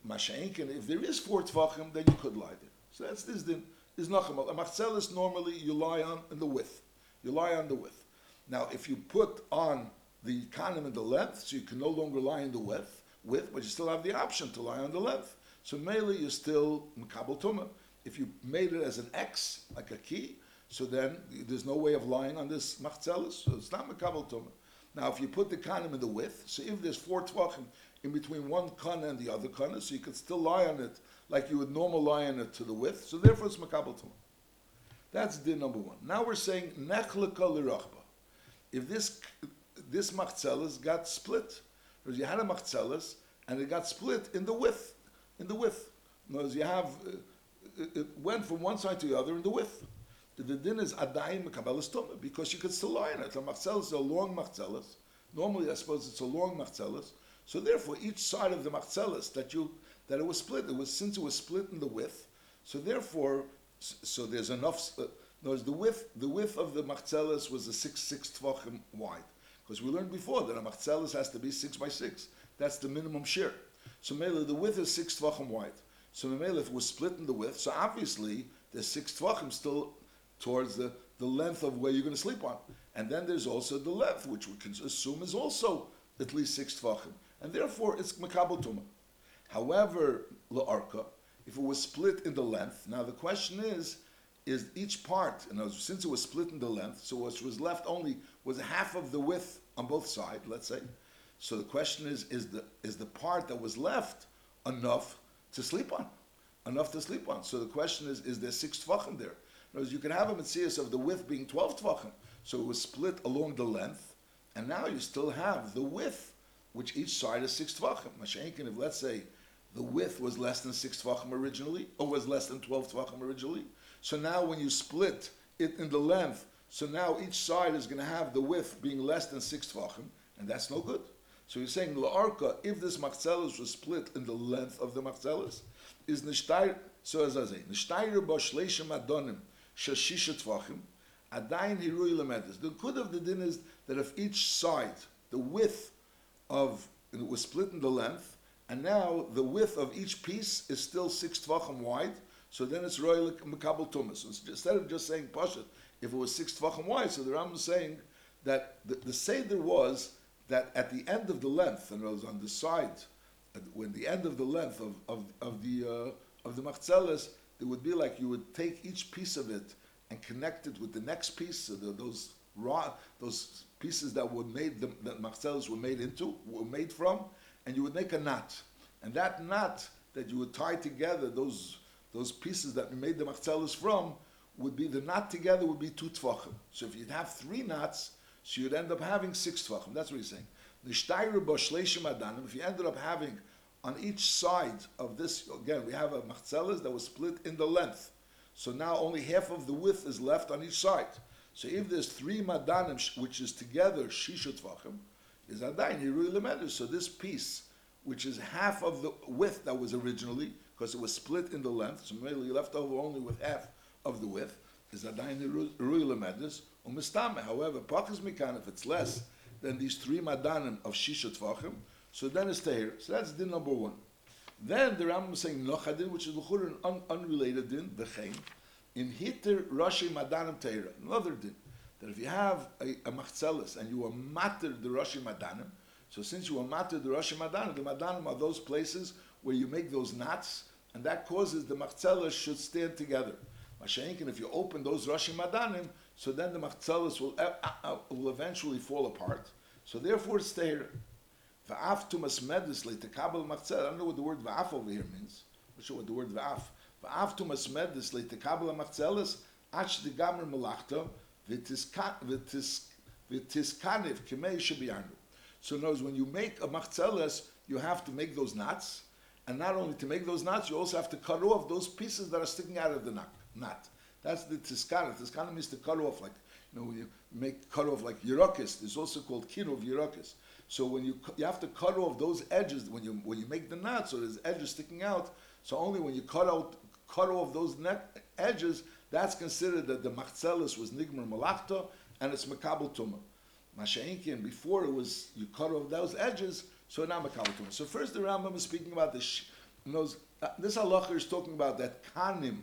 S1: Masha'inkin, if there is four tvachim, then you could lie there. So that's this din. Is nachem. A machzelis normally you lie on in the width. You lie on the width. Now, if you put on the kanim in the length, so you can no longer lie in the width, width, but you still have the option to lie on the length. So mainly you're still mekabel tuma. If you made it as an X, like a key, so then there's no way of lying on this machzelis, so it's not mekabel tuma. Now, if you put the kanim in the width, so if there's four tvachim in between one kana and the other kana, so you could still lie on it like you would normal lie on it to the width, so therefore it's makabel tumah. That's din number one. Now we're saying nechlika lirachba. If this this machzelis got split, because you had a machzelis and it got split in the width, in the width. Words, you have uh, it went from one side to the other in the width. The din is adayim mekabelas tumah because you could still lie on it. The machzelis is a long machzelis. Normally, I suppose it's a long machzelis. So therefore, each side of the machzelis that you that it was split, it was since it was split in the width. So therefore, so there's enough. Uh, notice the width, the width of the machzelis was a six six tvachim wide, because we learned before that a machzelis has to be six by six. That's the minimum share. So Mela, the width is six tvachim wide. So Mela, if it was split in the width, so obviously there's six tvachim still towards the, the length of where you're going to sleep on. And then there's also the length, which we can assume is also at least six tvachim. And therefore, it's makabel tumah. However, la'arka, if it was split in the length, now the question is, is each part, and since it was split in the length, so what was left only was half of the width on both sides, let's say. So the question is, is the, is the part that was left enough to sleep on? Enough to sleep on. So the question is, is there six tvachim there? Words, you can have a mitzvah of the width being 12 tvachim. So it was split along the length, and now you still have the width, which each side is six tvachim. Mashenkin, if let's say the width was less than six tvachim originally, or was less than 12 tvachim originally, so now when you split it in the length, so now each side is going to have the width being less than six tvachim, and that's no good. So you're saying la'arka, if this machzelis was split in the length of the machzelis, is nishtayr, so as I say, nishtayr ba adonim, shashisha tvachim, hirui lemedis. The good of the din is that if each side, the width of, it was split in the length, and now the width of each piece is still six tvachim wide, so then it's royal mekabel tumas. So Instead of just saying pashat, if it was six tvachim wide, so the Ram is saying that the, the seder was that at the end of the length, and it was on the side, when the end of the length of, of, of the uh, of the machzeles, it would be like you would take each piece of it and connect it with the next piece. The, those raw, those pieces that were made, the, that machzeles were made into, were made from, and you would make a knot. And that knot that you would tie together, those those pieces that you made the machzeles from, would be the knot together would be two tvachim. So if you'd have three knots, so you'd end up having six tvachim. That's what he's saying. If you ended up having on each side of this, again, we have a machzeles that was split in the length. So now only half of the width is left on each side. So if there's three madanim, which is together shisha tvachim, is adayin hirui lemedus. So this piece, which is half of the width that was originally, because it was split in the length, so you left over only with half of the width, is adayin hirui lemedus. Umistame, however, pachas mikan, if it's less than these three madanim of shisha tvachim, so then it's tahir. So that's din number one. Then the Rambam is saying nochadin, which is an un- unrelated din, v'chein, in hitter rashi madanim tahira. Another din that if you have a, a machzelis and you are matter the rashi madanim, so since you are matter the rashi madanim, the madanim are those places where you make those knots, and that causes the machzelis should stand together. Mashenkin, if you open those rashi madanim, so then the machzelis will, uh, uh, will eventually fall apart. So therefore it's. Va'af tumas medis leitekabel machzel. I don't know what the word va'af over here means. I'm not sure what the word va'af. Va'af tumas medis leitekabel machzelis ach de gamer melachto v'tiskanev k'mei shebiyanu. So knows when you make a machzeles, you have to make those knots, and not only to make those knots, you also have to cut off those pieces that are sticking out of the knot. That's the tiskana. Tiskana means to cut off, like you know, you make cut off like yirakis. It's also called kirov yirakis. So when you you have to cut off those edges when you when you make the knot, so there's edges sticking out. So only when you cut out cut off those neck edges, that's considered that the machzelis was nigmer malachta and it's makabel tuma. Masha'inkin before it was you cut off those edges, so now makabel tuma. So first the Rambam is speaking about the sh- those, uh, this halacha is talking about that kanim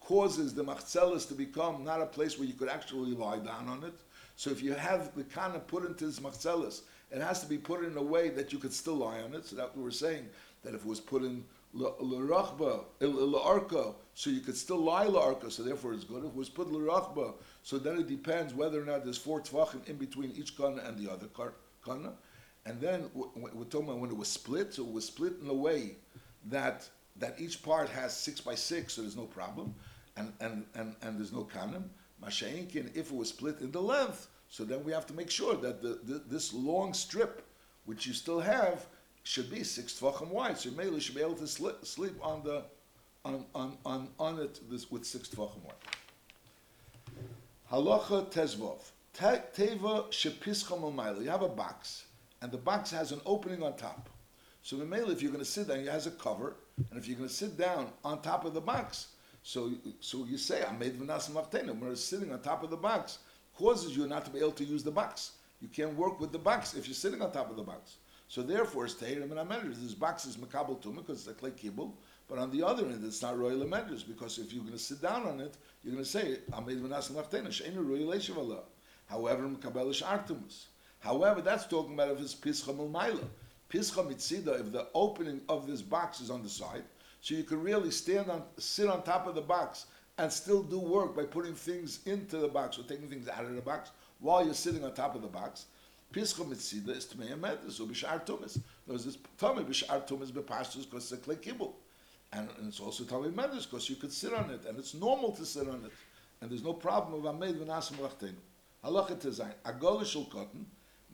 S1: causes the machzelis to become not a place where you could actually lie down on it. So if you have the kana put into this machzelis it has to be put in a way that you could still lie on it. So that we were saying that if it was put in l'rachba, l'arka, so you could still lie l'arka, so therefore it's good. If it was put l'rachba, so then it depends whether or not there's four tvachim in between each kana and the other kana. And then we're talking about when it was split, so it was split in a way that that each part has six by six, so there's no problem, and and and, and there's no kanim. Masha'inkin, if it was split in the length, so then we have to make sure that the, the this long strip, which you still have, should be six tvachim wide. So Mele should be able to sleep, on the on on on, on it this with six tvachim wide. Halacha tezvov. Teva shepischam umayla. You have a box, and the box has an opening on top. So the male, if you're going to sit down, it has a cover, and if you're going to sit down on top of the box, so so you say, "I made v'nas machtena." When it's sitting on top of the box, causes you not to be able to use the box. You can't work with the box if you're sitting on top of the box. So therefore, it's tehirim and amenders. This box is makabel tumah because it's a clay kibble, but on the other end, it's not royal amenders because if you're going to sit down on it, you're going to say, "I made v'nas machtena." She'enu royal eshavala. However, makabelish artumus. However, that's talking about if it's pischam ulmaila. Pischa mitzida, if the opening of this box is on the side, so you can really stand on, sit on top of the box and still do work by putting things into the box or taking things out of the box while you're sitting on top of the box. Pischa mitzida is tmei amedes or b'shar tumis. There's this tummy b'shar tumis b'pashtus because it's a clay kibble. And, and it's also tummy medes because you could sit on it and it's normal to sit on it. And there's no problem of amed v'nasim lachtenu. Halacha tezayin. Shel katan,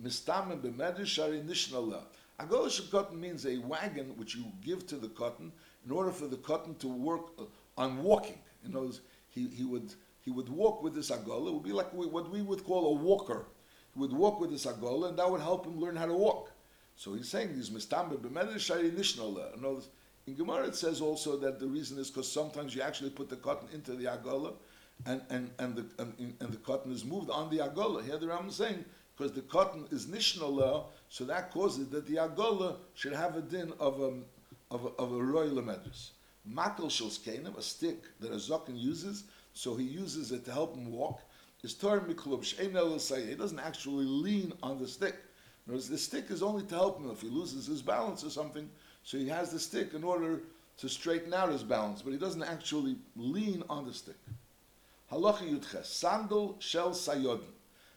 S1: mistamim b'medes shari nishnallah. Agola shel katan means a wagon which you give to the katan in order for the katan to work on walking. In other words, he, he would he would walk with this agola. It would be like we, what we would call a walker. He would walk with this agola, and that would help him learn how to walk. So he's saying these mistambe b'medes shari nishnallah. In other in Gemara it says also that the reason is because sometimes you actually put the katan into the agola, and, and, and, the, and, and the katan is moved on the agola. Here the Ram is saying, because the katan is nishnallah, so that causes that the agola should have a din of a, of a, of a royal medus. Makel shelskenim, a stick that a zokin uses, so he uses it to help him walk, is torn miklub He doesn't actually lean on the stick. Words, the stick is only to help him if he loses his balance or something. So he has the stick in order to straighten out his balance, but he doesn't actually lean on the stick. Halacha Yudches, sandal shel sayodin.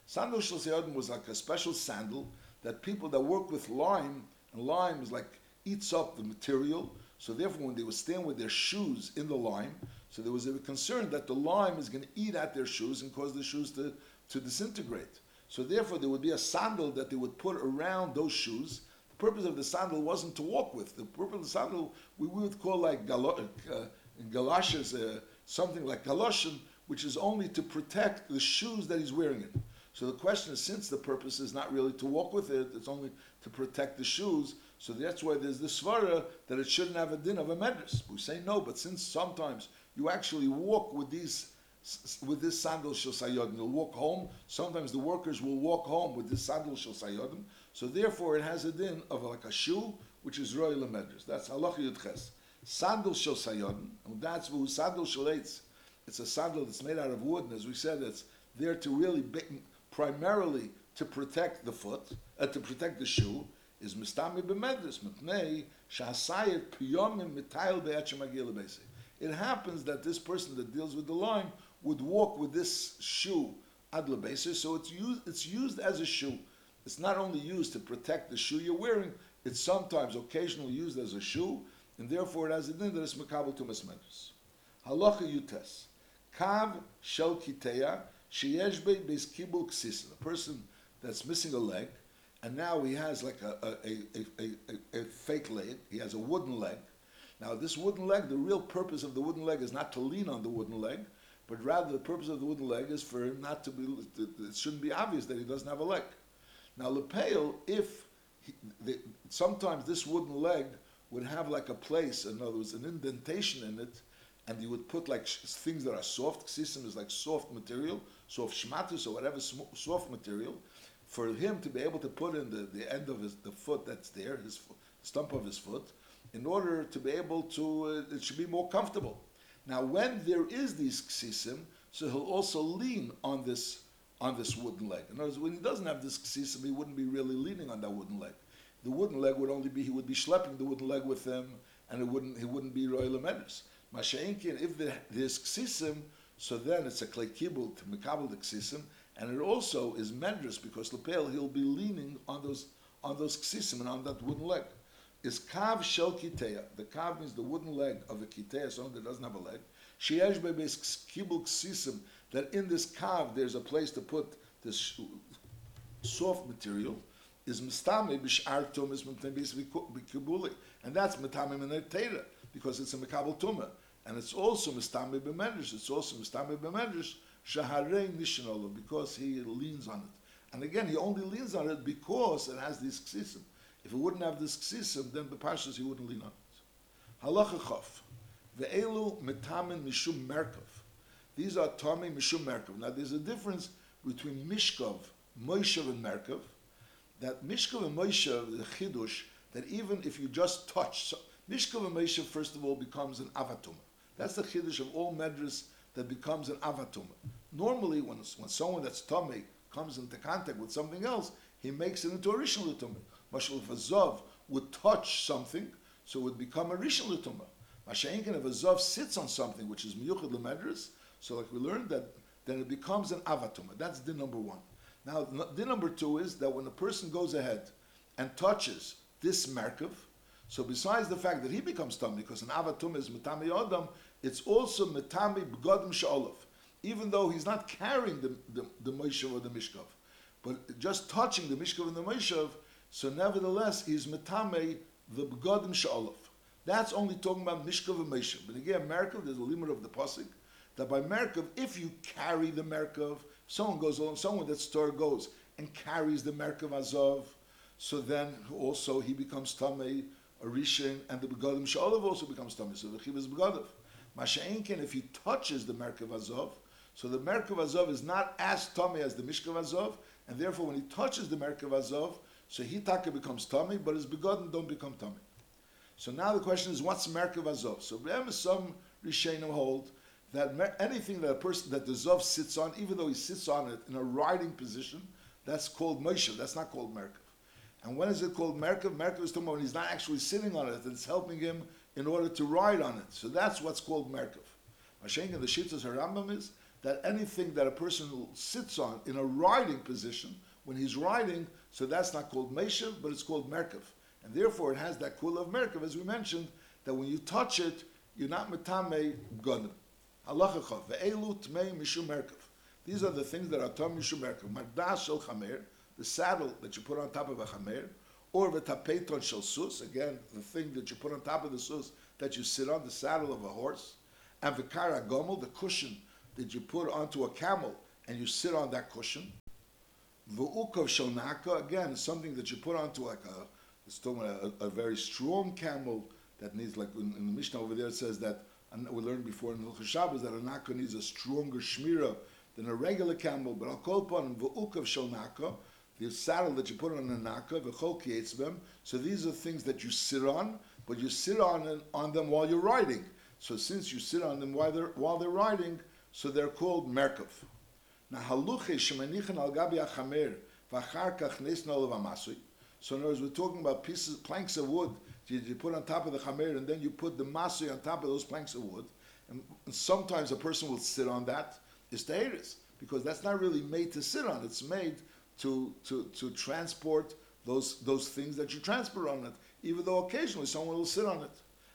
S1: Sandal shel sayodin was like a special sandal that people that work with lime, and lime is like eats up the material. So therefore, when they would stand with their shoes in the lime, so there was a concern that the lime is going to eat at their shoes and cause the shoes to, to disintegrate. So therefore, there would be a sandal that they would put around those shoes. The purpose of the sandal wasn't to walk with. The purpose of the sandal we would call like galo- uh, galoshes, uh, something like galoshin, which is only to protect the shoes that he's wearing it. So the question is, since the purpose is not really to walk with it, it's only to protect the shoes. So that's why there's this svara that it shouldn't have a din of a medras. We say no, but since sometimes you actually walk with these with this sandal shel sayodim, you'll walk home. Sometimes the workers will walk home with this sandal shel sayodim. So therefore, it has a din of like a shoe, which is royal medras. That's halacha yudches. Sandal shel sayodim, and that's who sandal shel. It's a sandal that's made out of wood, and as we said, it's there to really primarily to protect the foot, uh, to protect the shoe. Is mistami b'medras mipnei shasayet piyomim mitayel be'etchem It happens that this person that deals with the lime would walk with this shoe ad lebesis, so it's used, it's used as a shoe. It's not only used to protect the shoe you're wearing, it's sometimes occasionally used as a shoe, and therefore it has a din that is makabel to mesmedus. Halacha yutes. Kav shel kiteya sheyesh be kibul ksisa. The person that's missing a leg, and now he has like a, a, a, a, fake leg. He has a wooden leg. Now this wooden leg, the real purpose of the wooden leg is not to lean on the wooden leg, but rather the purpose of the wooden leg is for him not to be. It shouldn't be obvious that he doesn't have a leg. Now lepel, if he, the, sometimes this wooden leg would have like a place, in other words, an indentation in it, and you would put like sh- things that are soft. Ksisim is like soft material, soft shmatus or whatever sm- soft material, for him to be able to put in the, the end of his the foot that's there, his foot, stump of his foot, in order to be able to, uh, it should be more comfortable. Now, when there is these ksisim, so he'll also lean on this on this wooden leg. In other words, when he doesn't have this ksisim, he wouldn't be really leaning on that wooden leg. The wooden leg would only be he would be schlepping the wooden leg with him, and it wouldn't he wouldn't be royal amendments. Masha'inkin, if there, there's ksisim, so then it's a klei to mikabel the ksisim, And it also is medrus because lapel he'll be leaning on those on those ksisim and on that wooden leg. Is kav shel kiteya. The kav means the wooden leg of a kiteya, someone that doesn't have a leg. Sheyesh bebes kibul ksisim. That in this kav there's a place to put this soft material. Is mistame b'shar tumas b'kibuli, and that's mitame minetera because it's a mekabel tumah, and it's also mistame b'medrish. It's also mistame b'medrish shaharei nishinolo because he leans on it. And again, he only leans on it because it has this ksisim. If it wouldn't have this ksisim, then the pashas he wouldn't lean on it. Halacha chof. Ve'elu metamin mishum merkov. These are tami mishum merkov. Now there's a difference between mishkov, moishav, and merkov. That mishkov and moishav, the chidush, that even if you just touch, so, mishkov and moishav first of all becomes an avatum. That's the chidush of all medras that becomes an avatum. Normally, when, when someone that's tummy comes into contact with something else, he makes it into a rishon l'tumah. Mashal if a zav would touch something, so it would become a rishon l'tumah. Masha'inkin if a zav sits on something which is miyuchad l'medras, so like we learned that, then it becomes an avatuma. That's the number one. Now, the number two is that when a person goes ahead and touches this merkav, so besides the fact that he becomes tam, because an avatum is metami adam, it's also metami b'godim sha'olov even though he's not carrying the, the, the Moshev or the Mishkav. But just touching the Mishkav and the Moshev, so nevertheless, he's Metame, the Begodim Sha'olov. That's only talking about Mishkav and Moshev. But again, Merkav, there's a limit of the Pasik, that by Merkav, if you carry the Merkav, someone goes along, someone that store goes and carries the Merkav Azov, so then also he becomes Tamei, a Rishon, and the Begodim Sha'olov also becomes Tamei. So the Chiv is Begodim. Masha'inkin, if he touches the Merkav Azov, so the Merkav Azov is not as tummy as the Mishkav Azov, and therefore when he touches the Merkav Azov, so he taka becomes tummy, but his begotten don't become tummy. So now the question is, what's Merkav Azov? So some Rishenim hold that anything that a person that the Zov sits on, even though he sits on it in a riding position, that's called Moshe. That's not called Merkav. And when is it called Merkav? Merkav is about when he's not actually sitting on it, it's helping him in order to ride on it. So that's what's called Merkav. Mashenka, the Shittas Harambam is that anything that a person sits on in a riding position, when he's riding, so that's not called Meshav, but it's called Merkav. And therefore it has that kula of Merkav, as we mentioned, that when you touch it, you're not metame gonim. Halachachav, ve'elu tmei mishum Merkav. These are the things that are tam mishum Merkav. Mardas shel chamer, the saddle that you put on top of a chamer, or v'tapeton shel sus, again, the thing that you put on top of the sus, that you sit on, the saddle of a horse, and v'kara gomel, the cushion that you put onto a camel and you sit on that cushion. V'ukov shonaka, again, something that you put onto like a, it's talking a, a, very strong camel that needs, like in, in, the Mishnah over there, it says that, and we learned before in Hilchah Shabbos, that a naka needs a stronger shmira than a regular camel, but I'll call upon v'ukov shonaka, the saddle that you put on a naka, v'chol so these are things that you sit on, but you sit on, on them while you're riding. So since you sit on them while they're, while they're riding, so they're called Merkov. Now, haluche al gabi achamer v'achar kach. So in other words, we're talking about pieces, planks of wood you, you put on top of the chamer, and then you put the masui on top of those planks of wood. And, and sometimes a person will sit on that. It's teheris, because that's not really made to sit on. It's made to, to, to transport those, those things that you transport on it, even though occasionally someone will sit on it.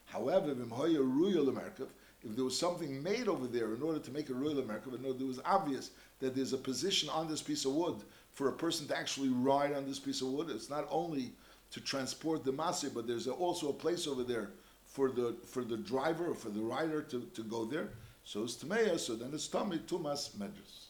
S1: However, if there was something made over there in order to make a royal America, but no, it was obvious that there's a position on this piece of wood for a person to actually ride on this piece of wood. It's not only to transport the masih, but there's also a place over there for the for the driver or for the rider to, to go there. So it's Tameya, so then it's Tami Tumas Medras.